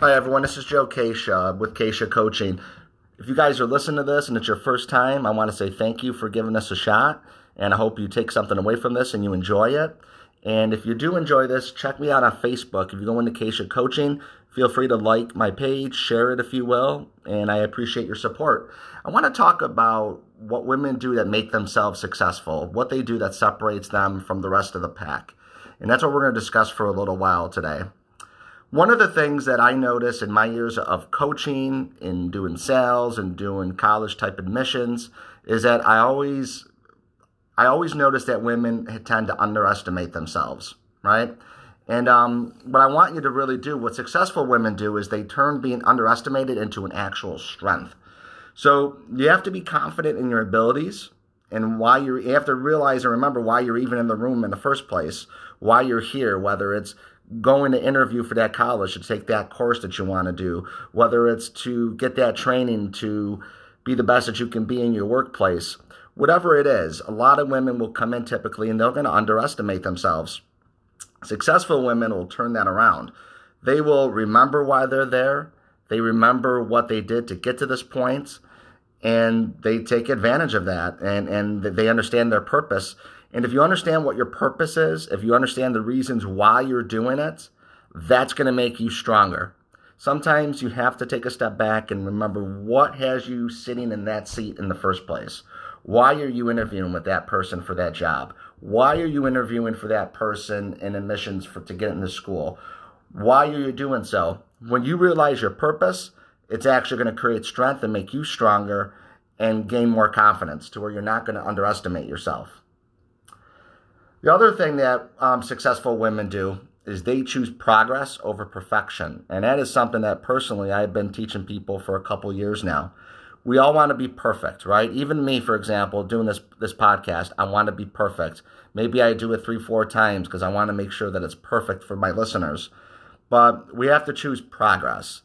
Hi, everyone. This is Joe Keisha with Keisha Coaching. If you guys are listening to this and it's your first time, I want to say thank you for giving us a shot. And I hope you take something away from this and you enjoy it. And if you do enjoy this, check me out on Facebook. If you go into Keisha Coaching, feel free to like my page, share it if you will, and I appreciate your support. I want to talk about what women do that make themselves successful, what they do that separates them from the rest of the pack. And that's what we're going to discuss for a little while today. One of the things that I notice in my years of coaching, in doing sales and doing college type admissions, is that I always, I always notice that women tend to underestimate themselves, right? And um, what I want you to really do, what successful women do, is they turn being underestimated into an actual strength. So you have to be confident in your abilities and why you're, you have to realize and remember why you're even in the room in the first place, why you're here, whether it's going to interview for that college to take that course that you want to do, whether it's to get that training to be the best that you can be in your workplace, whatever it is, a lot of women will come in typically and they're going to underestimate themselves. Successful women will turn that around. They will remember why they're there. They remember what they did to get to this point and they take advantage of that and, and they understand their purpose and if you understand what your purpose is, if you understand the reasons why you're doing it, that's going to make you stronger. Sometimes you have to take a step back and remember what has you sitting in that seat in the first place. Why are you interviewing with that person for that job? Why are you interviewing for that person in admissions for to get into school? Why are you doing so? When you realize your purpose, it's actually going to create strength and make you stronger and gain more confidence to where you're not going to underestimate yourself. The other thing that um, successful women do is they choose progress over perfection. And that is something that personally I've been teaching people for a couple years now. We all want to be perfect, right? Even me, for example, doing this this podcast, I want to be perfect. Maybe I do it three, four times because I want to make sure that it's perfect for my listeners. But we have to choose progress.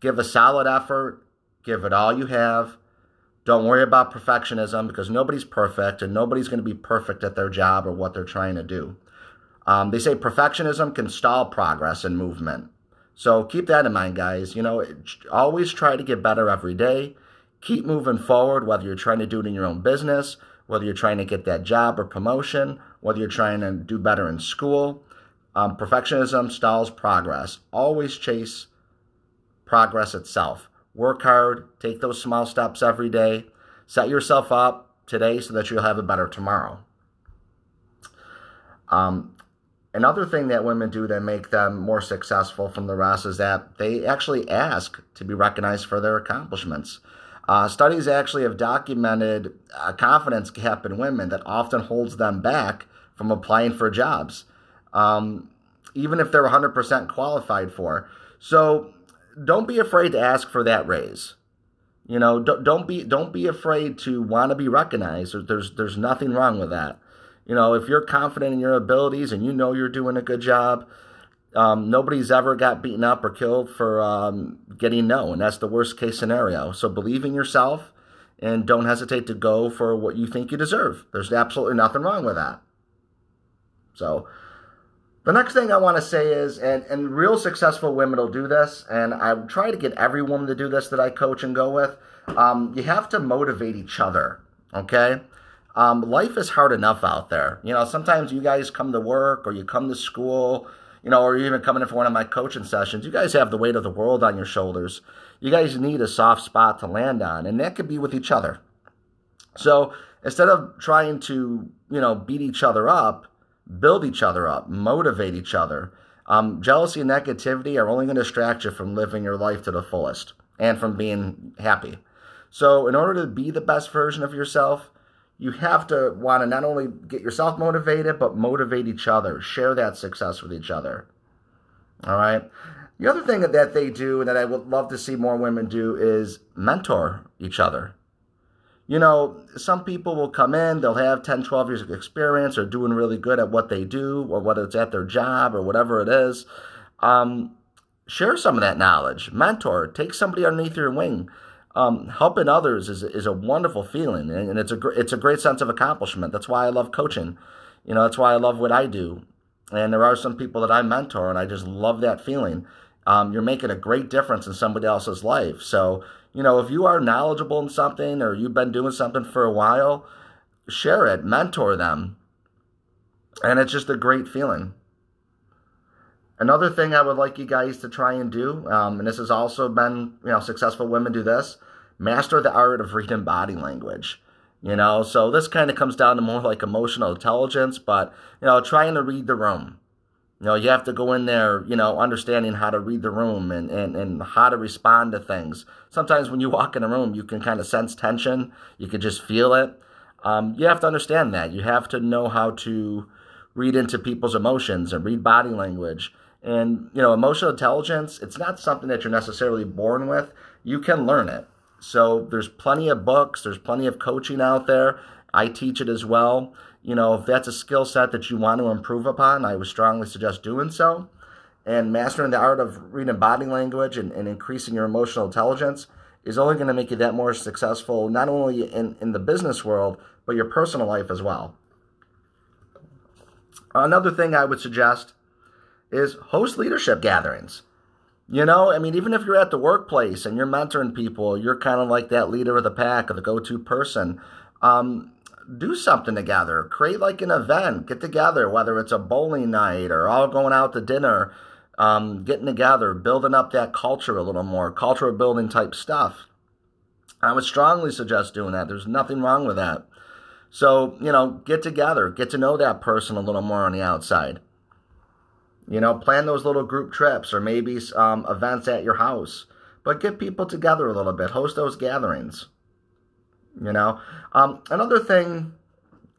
Give a solid effort, give it all you have, don't worry about perfectionism because nobody's perfect and nobody's going to be perfect at their job or what they're trying to do. Um, they say perfectionism can stall progress and movement. So keep that in mind, guys. You know, always try to get better every day. Keep moving forward, whether you're trying to do it in your own business, whether you're trying to get that job or promotion, whether you're trying to do better in school. Um, perfectionism stalls progress. Always chase progress itself. Work hard, take those small steps every day. Set yourself up today so that you'll have a better tomorrow. Um, another thing that women do that make them more successful from the rest is that they actually ask to be recognized for their accomplishments. Uh, studies actually have documented a confidence gap in women that often holds them back from applying for jobs, um, even if they're 100% qualified for. So don't be afraid to ask for that raise. You know, don't, don't be don't be afraid to want to be recognized. There's there's nothing wrong with that. You know, if you're confident in your abilities and you know you're doing a good job, um, nobody's ever got beaten up or killed for um, getting no, and that's the worst case scenario. So believe in yourself and don't hesitate to go for what you think you deserve. There's absolutely nothing wrong with that. So the next thing I want to say is, and, and real successful women will do this, and I try to get every woman to do this that I coach and go with. Um, you have to motivate each other, okay? Um, life is hard enough out there. You know, sometimes you guys come to work or you come to school, you know, or you're even coming in for one of my coaching sessions. You guys have the weight of the world on your shoulders. You guys need a soft spot to land on, and that could be with each other. So instead of trying to, you know, beat each other up, build each other up, motivate each other. Um, jealousy and negativity are only going to distract you from living your life to the fullest and from being happy. So, in order to be the best version of yourself, you have to want to not only get yourself motivated, but motivate each other, share that success with each other. All right. The other thing that they do and that I would love to see more women do is mentor each other you know, some people will come in, they'll have 10, 12 years of experience or doing really good at what they do, or whether it's at their job or whatever it is. Um, share some of that knowledge, mentor, take somebody underneath your wing. Um, helping others is, is a wonderful feeling, and it's a it's a great sense of accomplishment. That's why I love coaching. You know, that's why I love what I do. And there are some people that I mentor, and I just love that feeling. um, you're making a great difference in somebody else's life. So, you know, if you are knowledgeable in something or you've been doing something for a while, share it, mentor them. And it's just a great feeling. Another thing I would like you guys to try and do, um, and this has also been, you know, successful women do this, master the art of reading body language. You know, so this kind of comes down to more like emotional intelligence, but, you know, trying to read the room. You know, you have to go in there, you know, understanding how to read the room and, and, and how to respond to things. Sometimes when you walk in a room, you can kind of sense tension. You can just feel it. Um, you have to understand that. You have to know how to read into people's emotions and read body language. And, you know, emotional intelligence, it's not something that you're necessarily born with. You can learn it. So there's plenty of books, there's plenty of coaching out there. I teach it as well. You know, if that's a skill set that you want to improve upon, I would strongly suggest doing so. And mastering the art of reading body language and, and increasing your emotional intelligence is only going to make you that more successful, not only in, in the business world, but your personal life as well. Another thing I would suggest is host leadership gatherings. You know, I mean, even if you're at the workplace and you're mentoring people, you're kind of like that leader of the pack or the go to person. Um, do something together. Create like an event. Get together, whether it's a bowling night or all going out to dinner, um, getting together, building up that culture a little more, cultural building type stuff. I would strongly suggest doing that. There's nothing wrong with that. So, you know, get together, get to know that person a little more on the outside. You know, plan those little group trips or maybe um, events at your house. But get people together a little bit, host those gatherings. You know, um, another thing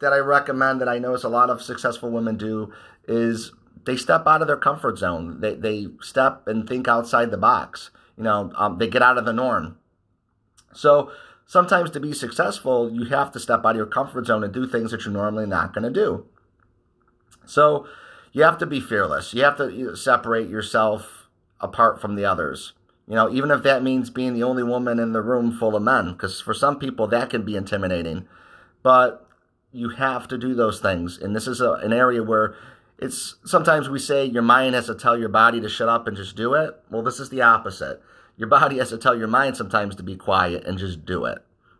that I recommend that I notice a lot of successful women do is they step out of their comfort zone. They, they step and think outside the box. You know, um, they get out of the norm. So sometimes to be successful, you have to step out of your comfort zone and do things that you're normally not going to do. So you have to be fearless. You have to separate yourself apart from the others. You know, even if that means being the only woman in the room full of men, because for some people that can be intimidating. But you have to do those things. And this is a, an area where it's sometimes we say your mind has to tell your body to shut up and just do it. Well, this is the opposite. Your body has to tell your mind sometimes to be quiet and just do it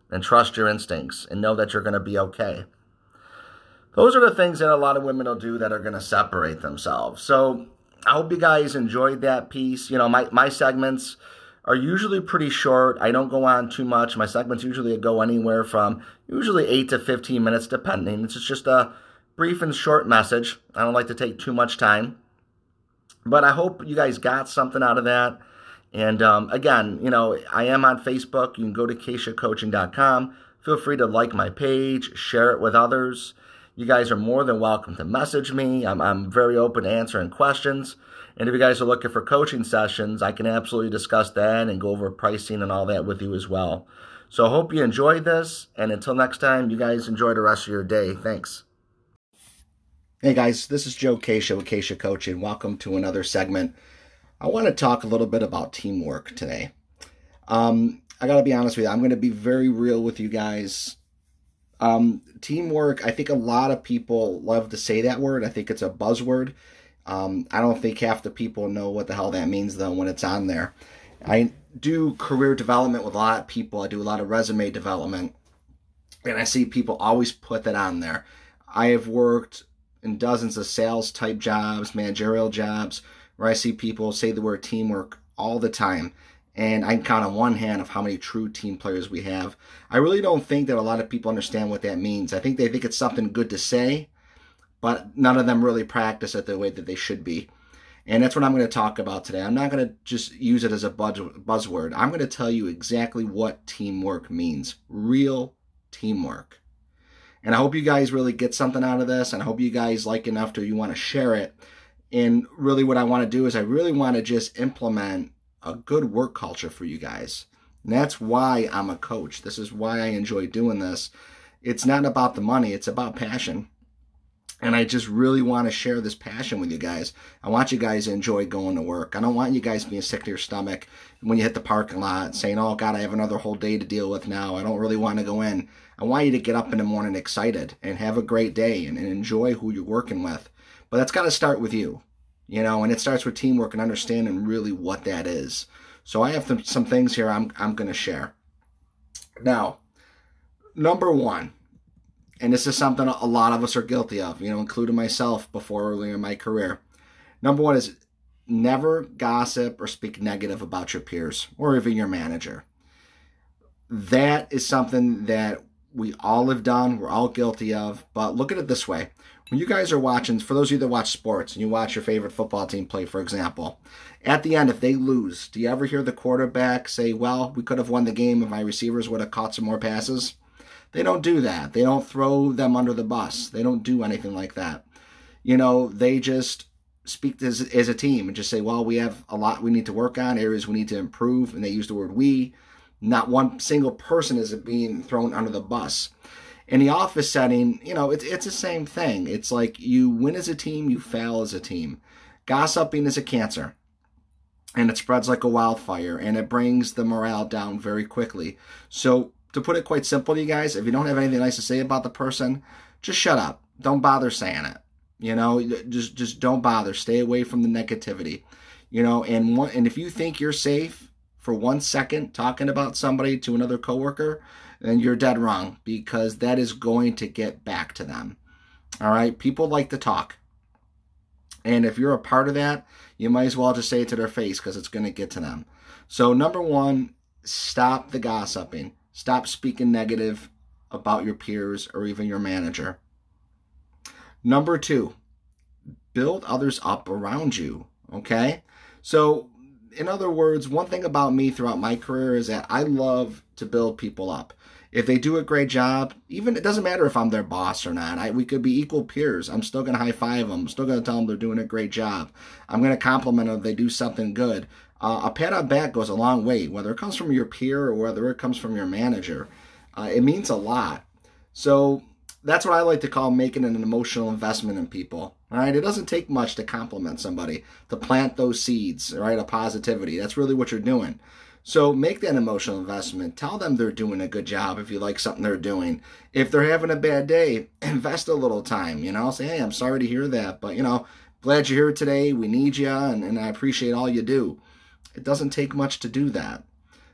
and trust your instincts and know that you're going to be okay. Those are the things that a lot of women will do that are going to separate themselves. So I hope you guys enjoyed that piece. You know, my, my segments are usually pretty short. I don't go on too much. My segments usually go anywhere from usually 8 to 15 minutes, depending. It's just a brief and short message. I don't like to take too much time. But I hope you guys got something out of that. And um, again, you know, I am on Facebook. You can go to KeishaCoaching.com. Feel free to like my page, share it with others. You guys are more than welcome to message me. I'm, I'm very open to answering questions. And if you guys are looking for coaching sessions, I can absolutely discuss that and go over pricing and all that with you as well. So I hope you enjoyed this. And until next time, you guys enjoy the rest of your day. Thanks. Hey guys, this is Joe Keisha with Keisha Coaching. Welcome to another segment I want to talk a little bit about teamwork today. Um, I got to be honest with you, I'm going to be very real with you guys. Um, teamwork, I think a lot of people love to say that word. I think it's a buzzword. Um, I don't think half the people know what the hell that means, though, when it's on there. I do career development with a lot of people, I do a lot of resume development, and I see people always put that on there. I have worked in dozens of sales type jobs, managerial jobs where I see people say the word teamwork all the time. And I can count on one hand of how many true team players we have. I really don't think that a lot of people understand what that means. I think they think it's something good to say, but none of them really practice it the way that they should be. And that's what I'm going to talk about today. I'm not going to just use it as a buzzword. I'm going to tell you exactly what teamwork means real teamwork. And I hope you guys really get something out of this, and I hope you guys like enough to you want to share it and really, what I want to do is I really want to just implement a good work culture for you guys. And that's why I'm a coach. This is why I enjoy doing this. It's not about the money, it's about passion. And I just really want to share this passion with you guys. I want you guys to enjoy going to work. I don't want you guys being sick to your stomach when you hit the parking lot saying, oh, God, I have another whole day to deal with now. I don't really want to go in. I want you to get up in the morning excited and have a great day and, and enjoy who you're working with. But that's got to start with you. You know, and it starts with teamwork and understanding really what that is. So I have th- some things here I'm, I'm going to share. Now, number one, and this is something a lot of us are guilty of, you know, including myself before earlier in my career. Number one is never gossip or speak negative about your peers or even your manager. That is something that we all have done, we're all guilty of. But look at it this way when you guys are watching, for those of you that watch sports and you watch your favorite football team play, for example, at the end, if they lose, do you ever hear the quarterback say, Well, we could have won the game if my receivers would have caught some more passes? They don't do that. They don't throw them under the bus. They don't do anything like that. You know, they just speak as, as a team and just say, Well, we have a lot we need to work on, areas we need to improve. And they use the word we. Not one single person is being thrown under the bus in the office setting, you know, it's it's the same thing. It's like you win as a team, you fail as a team. Gossiping is a cancer. And it spreads like a wildfire and it brings the morale down very quickly. So, to put it quite simple you guys, if you don't have anything nice to say about the person, just shut up. Don't bother saying it. You know, just just don't bother. Stay away from the negativity. You know, and one, and if you think you're safe for one second talking about somebody to another coworker, then you're dead wrong because that is going to get back to them. All right, people like to talk. And if you're a part of that, you might as well just say it to their face because it's going to get to them. So, number one, stop the gossiping. Stop speaking negative about your peers or even your manager. Number two, build others up around you. Okay? So, in other words, one thing about me throughout my career is that I love to build people up. If they do a great job, even it doesn't matter if I'm their boss or not. I, we could be equal peers. I'm still to high five them. I'm still to tell them they're doing a great job. I'm to compliment them if they do something good. Uh, a pat on the back goes a long way, whether it comes from your peer or whether it comes from your manager. Uh, it means a lot. So that's what I like to call making an emotional investment in people. Right, it doesn't take much to compliment somebody, to plant those seeds, right, of positivity. That's really what you're doing. So make that emotional investment. Tell them they're doing a good job if you like something they're doing. If they're having a bad day, invest a little time, you know, say, hey, I'm sorry to hear that, but, you know, glad you're here today. We need you, and, and I appreciate all you do. It doesn't take much to do that.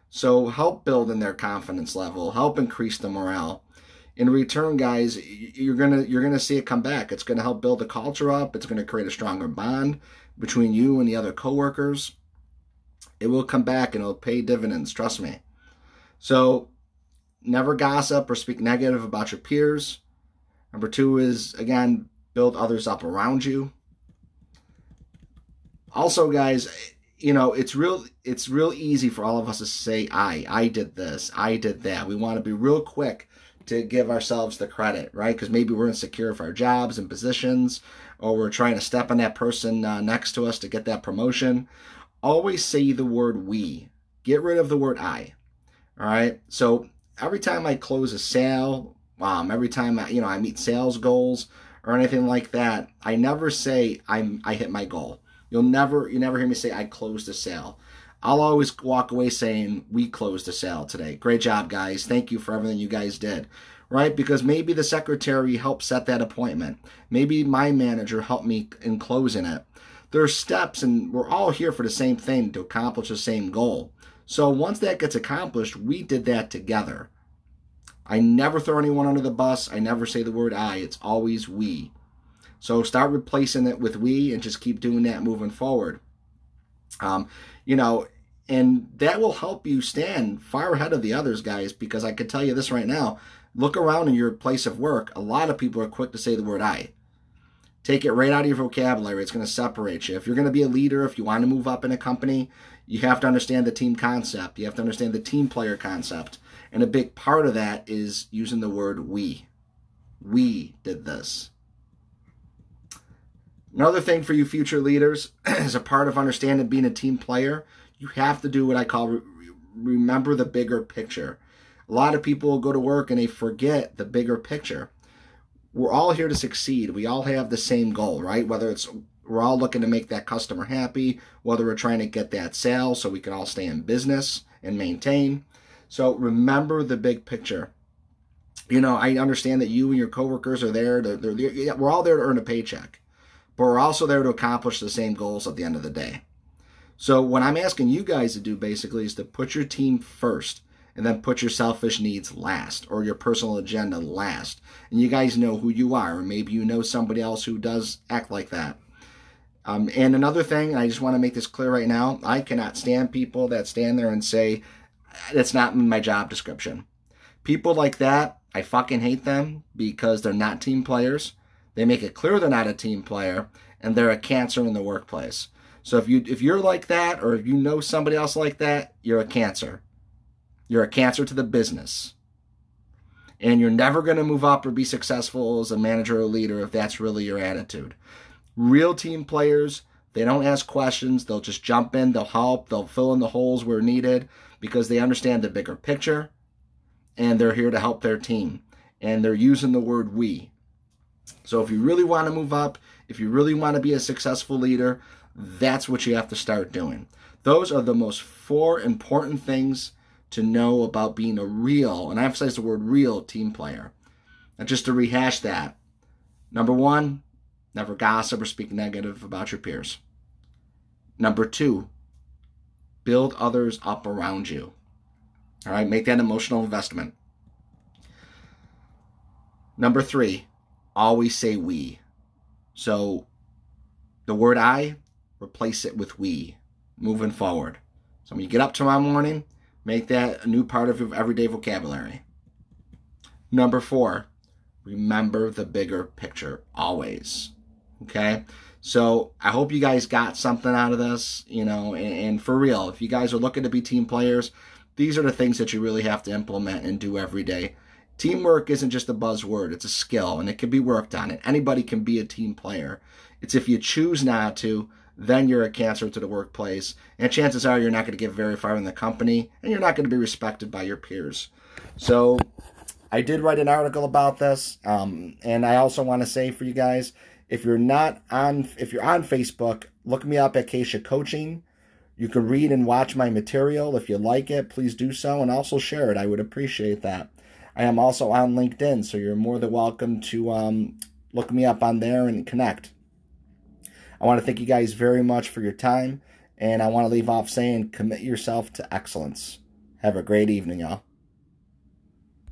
So help build in their confidence level, help increase the morale. In return, guys, you're gonna you're gonna see it come back. It's gonna help build the culture up. It's gonna create a stronger bond between you and the other coworkers it will come back and it'll pay dividends, trust me. So never gossip or speak negative about your peers. Number two is, again, build others up around you. Also, guys, you know, it's real it's real easy for all of us to say I, I did this, I did that. We want to be real quick to give ourselves the credit, right? Because maybe we're insecure of our jobs and positions, or we're trying to step on that person uh, next to us to get that promotion, always say the word we. Get rid of the word I. All right. So every time I close a sale, um, every time I, you know I meet sales goals or anything like that, I never say I'm I hit my goal. You'll never you never hear me say I closed a sale. I'll always walk away saying we closed a sale today. Great job, guys. Thank you for everything you guys did. Right? Because maybe the secretary helped set that appointment. Maybe my manager helped me in closing it there are steps, and we're all here for the same thing to accomplish the same goal. So once that gets accomplished, we did that together. I never throw anyone under the bus. I never say the word I. It's always we. So start replacing it with we and just keep doing that moving forward. Um, you know, and that will help you stand far ahead of the others, guys, because I can tell you this right now. Look around in your place of work. A lot of people are quick to say the word I. Take it right out of your vocabulary. It's going to separate you. If you're going to be a leader, if you want to move up in a company, you have to understand the team concept. You have to understand the team player concept. And a big part of that is using the word we. We did this. Another thing for you future leaders is a part of understanding being a team player, you have to do what I call remember the bigger picture. A lot of people go to work and they forget the bigger picture we're all here to succeed. We all have the same goal, right? Whether it's we're all looking to make that customer happy, whether we're trying to get that sale so we can all stay in business and maintain. So remember the big picture. You know, I understand that you and your coworkers are there. To, they're, they're, we're all there to earn a paycheck. But we're also there to accomplish the same goals at the end of the day. So, what I'm asking you guys to do basically is to put your team first and then put your selfish needs last or your personal agenda last. And you guys know who you are, or maybe you know somebody else who does act like that. Um, and another thing, and I just want to make this clear right now I cannot stand people that stand there and say, that's not my job description. People like that, I fucking hate them because they're not team players. They make it clear they're not a team player and they're a cancer in the workplace. So if you if you're like that or if you know somebody else like that, you're a cancer. You're a cancer to the business. And you're never going to move up or be successful as a manager or leader if that's really your attitude. Real team players, they don't ask questions. They'll just jump in, they'll help, they'll fill in the holes where needed because they understand the bigger picture and they're here to help their team. And they're using the word we. So if you really want to move up, if you really want to be a successful leader, that's what you have to start doing. Those are the most four important things to know about being a real, and I emphasize the word real team player. And just to rehash that, number one, never gossip or speak negative about your peers. Number two, build others up around you. All right, make that emotional investment. Number three, always say we. So the word I, replace it with we moving forward. So when you get up tomorrow morning, Make that a new part of your everyday vocabulary. Number four, remember the bigger picture always. Okay? So I hope you guys got something out of this, you know, and, and, for real, if you guys are looking to be team players, these are the things that you really have to implement and do every day. Teamwork isn't just a buzzword, it's a skill and it can be worked on. And anybody can be a team player. It's if you choose not to, then you're a cancer to the workplace. And chances are you're not going to get very far in the company and you're not going to be respected by your peers. So I did write an article about this. Um, and I also want to say for you guys, if you're not on, if you're on Facebook, look me up at Keisha Coaching. You can read and watch my material. If you like it, please do so and also share it. I would appreciate that. I am also on LinkedIn, so you're more than welcome to um, look me up on there and connect. I want to thank you guys very much for your time. And I want to leave off saying commit yourself to excellence. Have a great evening, y'all.